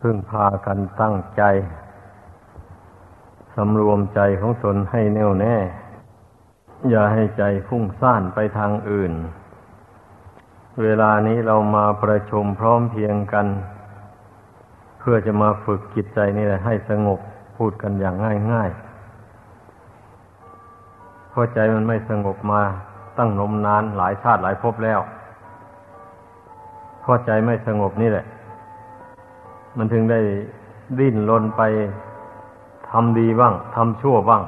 พึ่งพากันตั้งใจสำรวมใจของตนให้แน่วแน่ อย่าให้ใจฟุ้งซ่านไปทางอื่น เวลานี้เรามาประชุมพร้อมเพียงกัน เพื่อจะมาฝึกจิตใจนี่แหละให้สงบพูดกันอย่างง่ายๆเพราะใจมันไม่สงบมาตั้งนมนานหลายชาติหลายภพแล้วเพราะใจไม่สงบนี่แหละ มันถึงได้ดิ้นรนไปทำดีบ้างทำชั่วบ้าง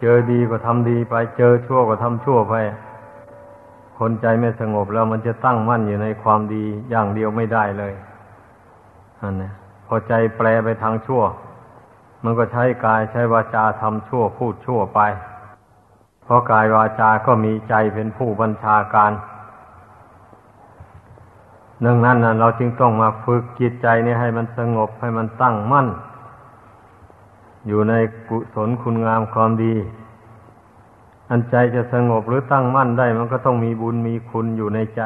เจอดีก็ทำดีไป เจอชั่วก็ทำชั่วไป คนใจไม่สงบแล้วมันจะตั้งมั่นอยู่ในความดีอย่างเดียวไม่ได้เลยอันนี้พอใจแปลไปทางชั่ว มันก็ใช้กายใช้วาจาทำชั่วพูดชั่วไป เพราะกายวาจาก็มีใจเป็นผู้บัญชาการ ดังนั้นนะเราจึงต้องมาฝึกจิตใจนี้ให้มันสงบให้มันตั้งมั่น อยู่ในกุศลคุณงามความดี อันใจจะสงบหรือตั้งมั่นได้ มันก็ต้องมีบุญมีคุณอยู่ในใจ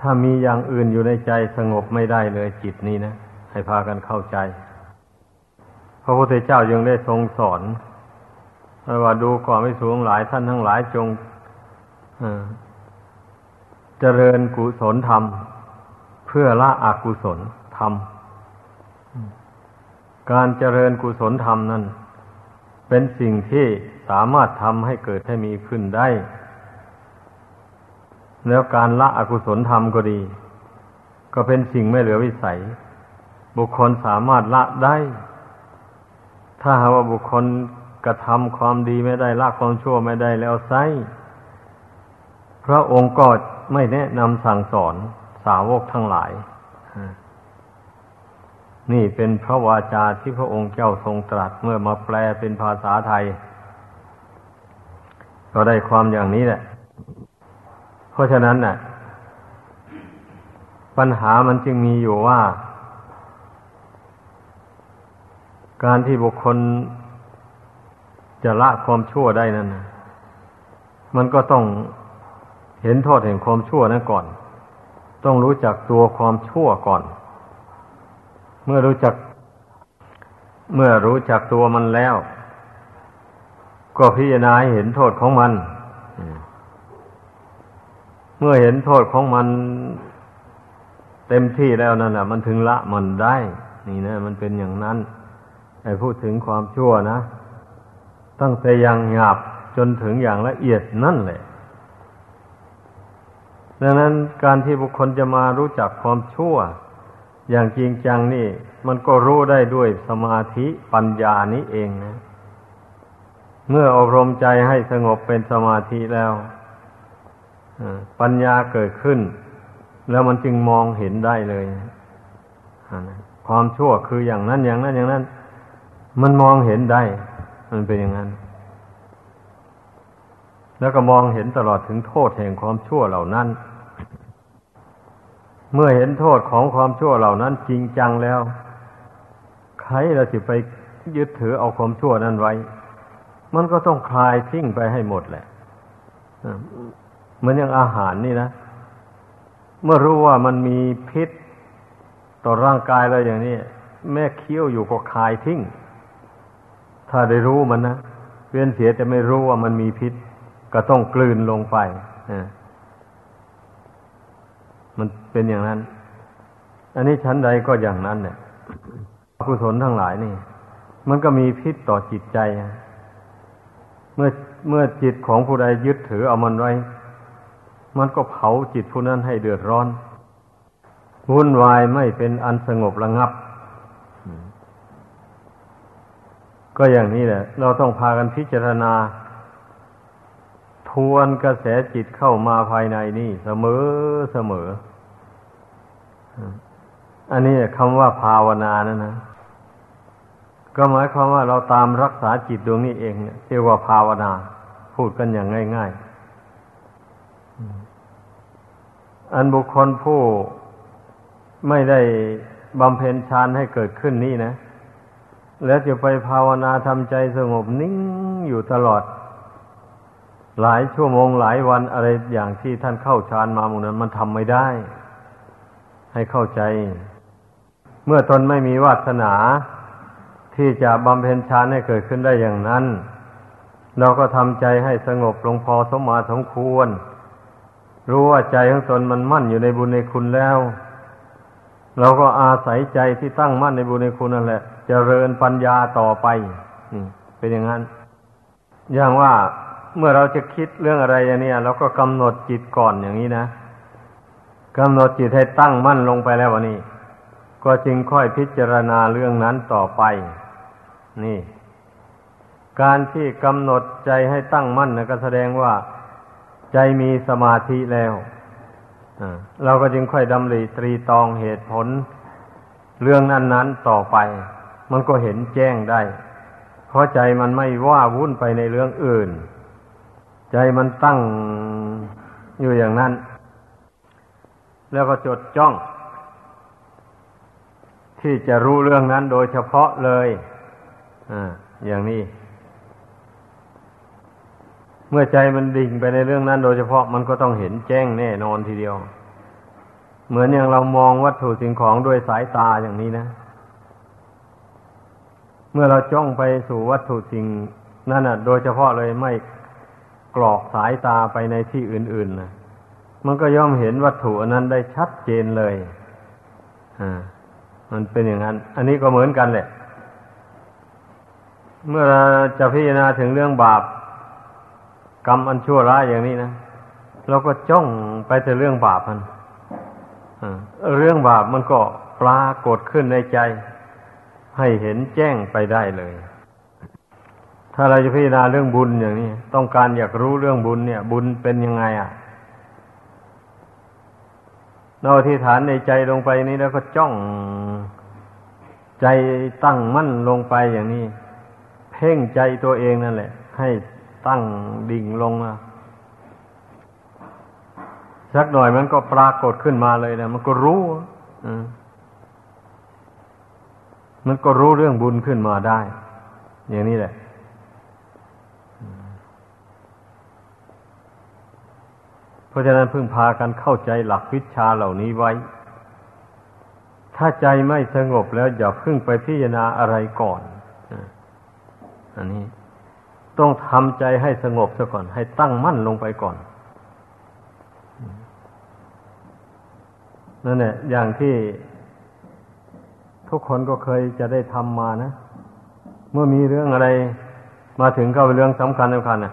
ถ้ามีอย่างอื่นอยู่ในใจสงบไม่ได้เลยจิตนี้นะ ให้พากันเข้าใจ พระพุทธเจ้ายังได้ทรงสอนว่าดูก่อนไม่สูงหลายท่านทั้งหลายจง เจริญกุศลธรรม เพื่อละอกุศลธรรม การเจริญกุศลธรรมนั้น เป็นสิ่งที่สามารถทำให้เกิดให้มีขึ้นได้ แล้วการละอกุศลธรรมก็ดี ก็เป็นสิ่งไม่เหลือวิสัย บุคคลสามารถละได้ ถ้าหากว่าบุคคลกระทำความดีไม่ได้ละความชั่วไม่ได้แล้วไซพระองค์ก็ไม่แนะนำสั่งสอนสาวกทั้งหลาย นี่เป็นพระวาจาที่พระองค์เจ้าทรงตรัสเมื่อมาแปลเป็นภาษาไทย ก็ได้ความอย่างนี้แหละ เพราะฉะนั้นน่ะ ปัญหามันจึงมีอยู่ว่า การที่บุคคลจะละความชั่วได้นั้น มันก็ต้อง เห็นโทษแห่งความชั่วนั้นก่อน ต้องรู้จักตัวความชั่วก่อน เมื่อรู้จัก เมื่อรู้จักตัวมันแล้ว ก็พิจารณาเห็นโทษของมันเมื่อเห็นโทษของมันเต็มที่แล้วนั่นแหละมันถึงละมันได้ นี่นะ มันเป็นอย่างนั้นไอ้พูดถึงความชั่วนะ ตั้งแต่อย่างหยาบจนถึงอย่างละเอียดนั่นแหละ ดังนั้นการที่บุคคลจะมารู้จักความชั่ว อย่างจริงจังนี่ มันก็รู้ได้ด้วยสมาธิปัญญานี้เองนะ เมื่ออบรมใจให้สงบเป็นสมาธิแล้วปัญญาเกิดขึ้น แล้วมันจึงมองเห็นได้เลยความชั่วคืออย่างนั้นอย่างนั้นอย่างนั้น มันมองเห็นได้ มันเป็นอย่างนั้น แล้วก็มองเห็นตลอดถึงโทษแห่งความชั่วเหล่านั้น เมื่อเห็นโทษของความชั่วเหล่านั้นจริงจังแล้ว ใครเราสิไปยึดถือเอาความชั่วนั้นไว้ มันก็ต้องคลายทิ้งไปให้หมดแหละมันยังอาหารนี่นะ เมื่อรู้ว่ามันมีพิษต่อร่างกายเราอย่างนี้แม่เคี้ยวอยู่ก็คลายทิ้ง ถ้าได้รู้มันนะเวียนเสียแต่ไม่รู้ว่ามันมีพิษ ก็ต้องกลืนลงไปอ่า มันเป็นอย่างนั้น อันนี้ชั้นใดก็อย่างนั้นเนี่ยกุศลทั้งหลายนี่ มันก็มีพิษต่อจิตใจ เมื่อเมื่อจิตของผู้ใดยึดถือเอามันไว้ มันก็เผาจิตผู้นั้นให้เดือดร้อนวุ่นวายไม่เป็นอันสงบระงับ ก็อย่างนี้แหละ เราต้องพากันพิจารณา ทวนกระแสจิตเข้ามาภายในนี่เสมอเสมอ อันนี้คำว่าภาวนานะนะ ก็หมายความว่าเราตามรักษาจิตดวงนี้เองเรียกว่าภาวนา พูดกันอย่างง่าย ๆ อันบุคคลผู้ไม่ได้บำเพ็ญฌานให้เกิดขึ้นนี่นะ แล้วจะไปภาวนาทำใจสงบนิ่งอยู่ตลอด หลายชั่วโมงหลายวันอะไรอย่างที่ท่านเข้าฌานมาหมู่นั้น มันทำไม่ได้ ให้เข้าใจ เมื่อตนไม่มีวาสนา ที่จะบำเพ็ญฌานให้เกิดขึ้นได้อย่างนั้น เราก็ทำใจให้สงบลงพอสมมาสมควร รู้ว่าใจของตนมันมั่นอยู่ในบุญในคุณแล้ว เราก็อาศัยใจที่ตั้งมั่นในบุญในคุณนั่นแหละจะเจริญปัญญาต่อไปเป็นอย่างนั้น อย่างว่า เมื่อเราจะคิดเรื่องอะไรอย่างนี้เราก็กำหนดจิตก่อนอย่างนี้นะกำหนดจิตให้ตั้งมั่นลงไปแล้ววันนี้ ก็จึงค่อยพิจารณาเรื่องนั้นต่อไป นี่ การที่กำหนดใจให้ตั้งมั่นนะก็แสดงว่าใจมีสมาธิแล้วเราก็จึงค่อยดำริตรีตองเหตุผล เรื่องนั้นๆต่อไป มันก็เห็นแจ้งได้ เพราะใจมันไม่ว่าวุ่นไปในเรื่องอื่น ใจมันตั้งอยู่อย่างนั้น แล้วก็จดจ้อง ที่จะรู้เรื่องนั้นโดยเฉพาะเลยออย่างนี้ เมื่อใจมันดิ่งไปในเรื่องนั้น โดยเฉพาะมันก็ต้องเห็นแจ้งแน่นอนทีเดียว เหมือนอย่างเรามองวัตถุสิ่งของด้วยสายตาอย่างนี้นะ เมื่อเราจ้องไปสู่วัตถุสิ่งนั่นอะ โดยเฉพาะเลยไม่ กรอกสายตาไปในที่อื่นๆนะมันก็ย่อมเห็นวัตถุอันนั้นได้ชัดเจนเลย อ่า มันเป็นอย่างนั้น อันนี้ก็เหมือนกันแหละ เมื่อเราจะพิจารณาถึงเรื่องบาป กรรมอันชั่วร้ายอย่างนี้นะ เราก็จ้องไปแต่เรื่องบาปมันเรื่องบาปมันก็ปรากฏขึ้นในใจ ให้เห็นแจ้งไปได้เลย ถ้าเราจะพิจารณาเรื่องบุญอย่างนี้ ต้องการอยากรู้เรื่องบุญเนี่ย บุญเป็นยังไงอะเราที่ฐานในใจลงไปนี้แล้วก็จ้องใจตั้งมั่นลงไปอย่างนี้ เพ่งใจตัวเองนั่นแหละ ให้ตั้งดิ่งลงนะสักหน่อยมันก็ปรากฏขึ้นมาเลยนะมันก็รู้มันก็รู้เรื่องบุญขึ้นมาได้ อย่างนี้แหละ เพราะฉะนั้นพึ่งพากันเข้าใจหลักวิชาเหล่านี้ไว้ ถ้าใจไม่สงบแล้วอย่าพึ่งไปพิจารณาอะไรก่อนอันนี้ต้องทำใจให้สงบซะก่อน ให้ตั้งมั่นลงไปก่อนนั่นแหละอย่างที่ทุกคนก็เคยจะได้ทำมานะ เมื่อมีเรื่องอะไรมาถึงก็เป็นเรื่องสำคัญสำคัญนะ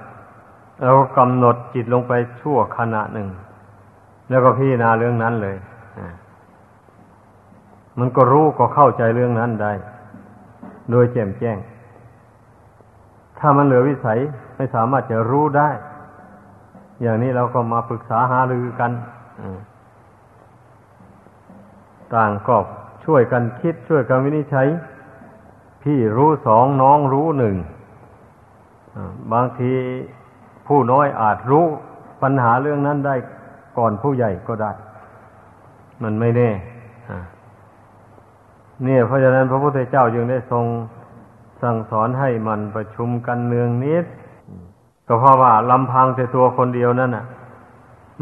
เราก็กำหนดจิตลงไปชั่วขณะหนึ่ง แล้วก็พิจารณาเรื่องนั้นเลยมันก็รู้ก็เข้าใจเรื่องนั้นได้ โดยแจ่มแจ้ง ถ้ามันเหลือวิสัยไม่สามารถจะรู้ได้ อย่างนี้เราก็มาปรึกษาหารือกันต่างก็ช่วยกันคิดช่วยกันวินิจฉัย พี่รู้สองน้องรู้หนึ่งบางที ผู้น้อยอาจรู้ปัญหาเรื่องนั้นได้ก่อนผู้ใหญ่ก็ได้ มันไม่แน่เนี่ยเพราะฉะนั้นพระพุทธเจ้าจึงได้ทรงสั่งสอนให้มันประชุมกันเนืองนิด ก็เพราะว่าลำพังแต่ตัวคนเดียวนั่นน่ะ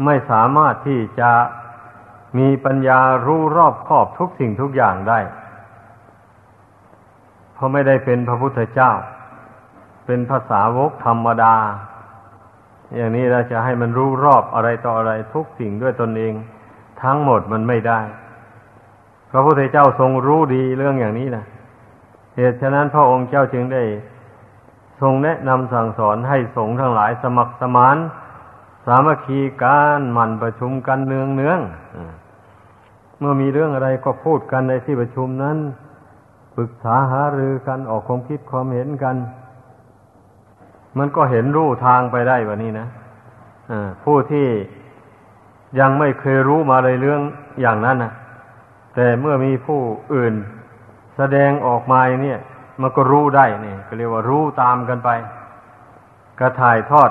ไม่สามารถที่จะมีปัญญารู้รอบครอบทุกสิ่งทุกอย่างได้ เพราะไม่ได้เป็นพระพุทธเจ้า เป็นภาษาวกธรรมดา อย่างนี้เราจะให้มันรู้รอบอะไรต่ออะไรทุกสิ่งด้วยตนเอง ทั้งหมดมันไม่ได้พระพุทธเจ้าทรงรู้ดีเรื่องอย่างนี้นะเหตุฉะนั้นพระองค์เจ้าจึงได้ ทรงแนะนำสั่งสอนให้สงฆ์ทั้งหลายสมัครสมาน สามัคคีการหมั่นประชุมกันเนืองเนืองเมื่อมีเรื่องอะไรก็พูดกันในที่ประชุมนั้นปรึกษาหารือกันออกความคิดความเห็นกัน มันก็เห็นรูทางไปได้แบบนี้นะผู้ที่ยังไม่เคยรู้มาเลยเรื่องอย่างนั้นนะแต่เมื่อมีผู้อื่นแสดงออกมาเนี่ย มันก็รู้ได้เนี่ยก็เรียกว่ารู้ตามกันไป กระถ่ายทอด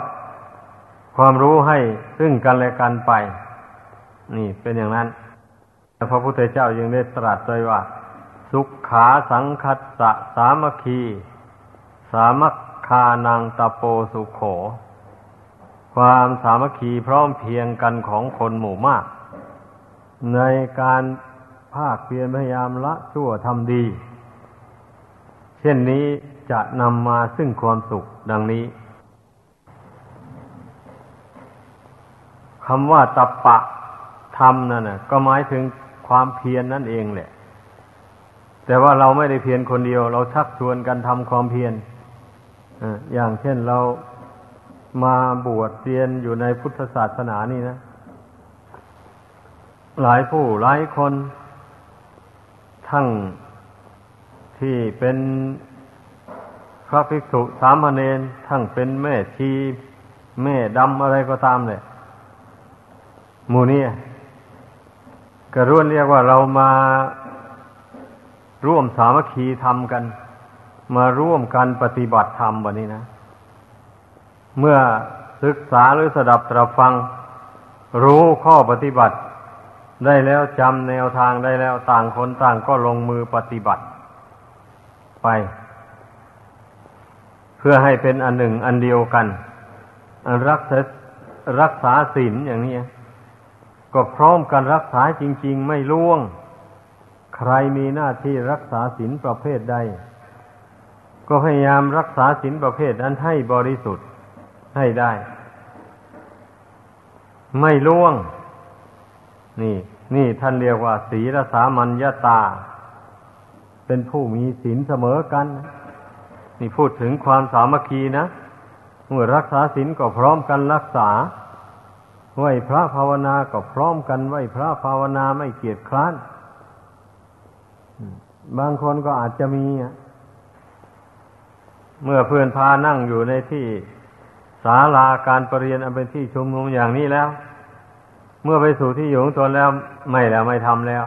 ความรู้ให้ซึ่งกันและกันไป นี่เป็นอย่างนั้นพระพุทธเจ้ายังได้ตรัสไว้ว่า สุขขาสังคัสสะสามัคคี สามัค คานังตะโปสุโข ความสามัคคีพร้อมเพียงกันของคนหมู่มาก ในการภาคเพียรพยายามละชั่วทำดี เช่นนี้จะนำมาซึ่งความสุขดังนี้คำว่าตับปะธรรมนั่นนะก็หมายถึงความเพียรนนั่นเองแหละ แต่ว่าเราไม่ได้เพียรคนเดียว เราชักชวนกันทำความเพียร อย่างเช่นเรามาบวชเรียนอยู่ในพุทธศาสนานี่นะ หลายผู้หลายคน ทั้งที่เป็นพระภิกษุสามเณรทั้งเป็นแม่ชีแม่ดำอะไรก็ตามเลยหมู่นี้กระร่วนเรียกว่าเรามาร่วมสามัคคีทำกัน มาร่วมกันปฏิบัติธรรมวันนี้นะ เมื่อศึกษาหรือสดับตรับฟัง รู้ข้อปฏิบัติ ได้แล้วจำแนวทางได้แล้วต่างคนต่างก็ลงมือปฏิบัติ ไป เพื่อให้เป็นอันหนึ่งอันเดียวกันรักษารักษาศีลอย่างนี้ก็พร้อมกันรักษาจริง ๆ ไม่ล่วง ใครมีหน้าที่รักษาศีลประเภทใด ก็พยายามรักษาศีลประเภทนั้นให้บริสุทธิ์ให้ได้ ไม่ล่วง นี่ นี่ท่านเรียกว่า ศีลสามัญญาตา เป็นผู้มีศีลเสมอกัน นี่พูดถึงความสามัคคีนะเมื่อรักษาศีลก็พร้อมกันรักษาไหวพระภาวนาก็พร้อมกันไหวพระภาวนาไม่เกียจคร้าน บางคนก็อาจจะมี เมื่อเพื่อนพานั่งอยู่ในที่ศาลาการประเรียนอันเป็นที่ชุมนุมอย่างนี้แล้ว เมื่อไปสู่ที่อยู่ของตนแล้วไม่แล้วไม่ทำแล้ว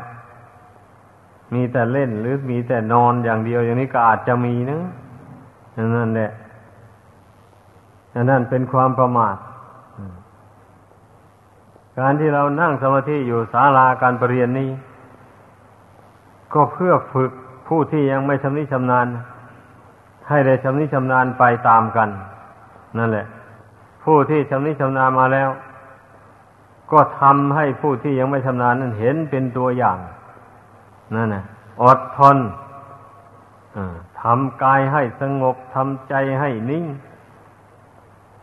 มีแต่เล่นหรือมีแต่นอนอย่างเดียวอย่างนี้ก็อาจจะมีนะนั่นแหละนั่นเป็นความประมาทการที่เรานั่งสมาธิอยู่ศาลาการประเรียนนี้ ก็เพื่อฝึกผู้ที่ยังไม่ชำนิชำนาญ ให้ได้ชำนิชำนาญไปตามกัน นั่นแหละ ผู้ที่ชำนิชำนาญมาแล้ว ก็ทำให้ผู้ที่ยังไม่ชำนาญนั้นเห็นเป็นตัวอย่างนั่นนะอดทนทำกายให้สงบทำใจให้นิ่ง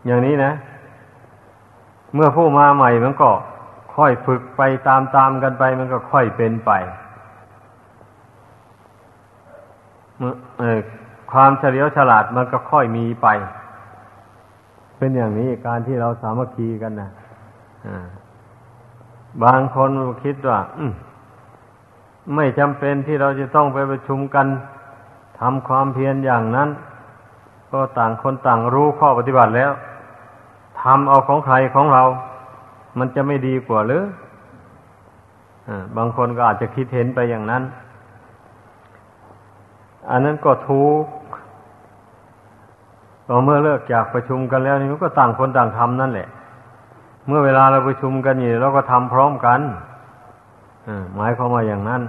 อย่างนี้นะ เมื่อผู้มาใหม่มันก็ค่อยฝึกไปตามๆกันไป มันก็ค่อยเป็นไป ความเฉลียวฉลาดมันก็ค่อยมีไป เป็นอย่างนี้การที่เราสามัคคีกันนะบางคนคิดว่าไม่จำเป็นที่เราจะต้องไปประชุมกันทำความเพียรอย่างนั้น ก็ต่างคนต่างรู้ข้อปฏิบัติแล้วทำเอาของใครของเรา มันจะไม่ดีกว่าหรือบางคนก็อาจจะคิดเห็นไปอย่างนั้น อันนั้นก็ถูก พอเมื่อเลิกจากประชุมกันแล้วนี่มันก็ต่างคนต่างทำนั่นแหละ เมื่อเวลาเราประชุมกันอยู่เราก็ทำพร้อมกันหมายความว่าอย่างนั้น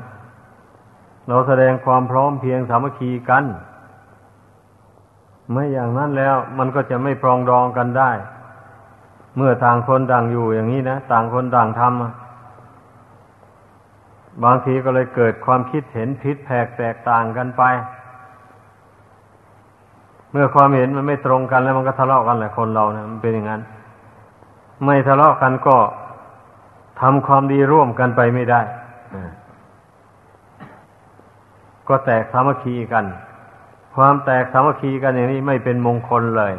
เราแสดงความพร้อมเพียงสามัคคีกันไม่อย่างนั้นแล้ว มันก็จะไม่ปรองดองกันได้ เมื่อต่างคนต่างอยู่อย่างนี้นะต่างคนต่างทำบางทีก็เลยเกิดความคิดเห็นผิดแผกแตกต่างกันไป เมื่อความเห็นมันไม่ตรงกันแล้วมันก็ทะเลาะกันแหละคนเราเนะมันเป็นอย่างนั้น ไม่ทะเลาะกันก็ทำความดีร่วมกันไปไม่ได้ ก็แตกสามัคคีกัน ความแตกสามัคคีกันอย่างนี้ไม่เป็นมงคลเลย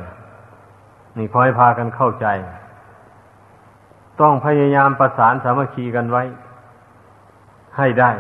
นี่คอยพากันเข้าใจ ต้องพยายามประสานสามัคคีกันไว้ ให้ได้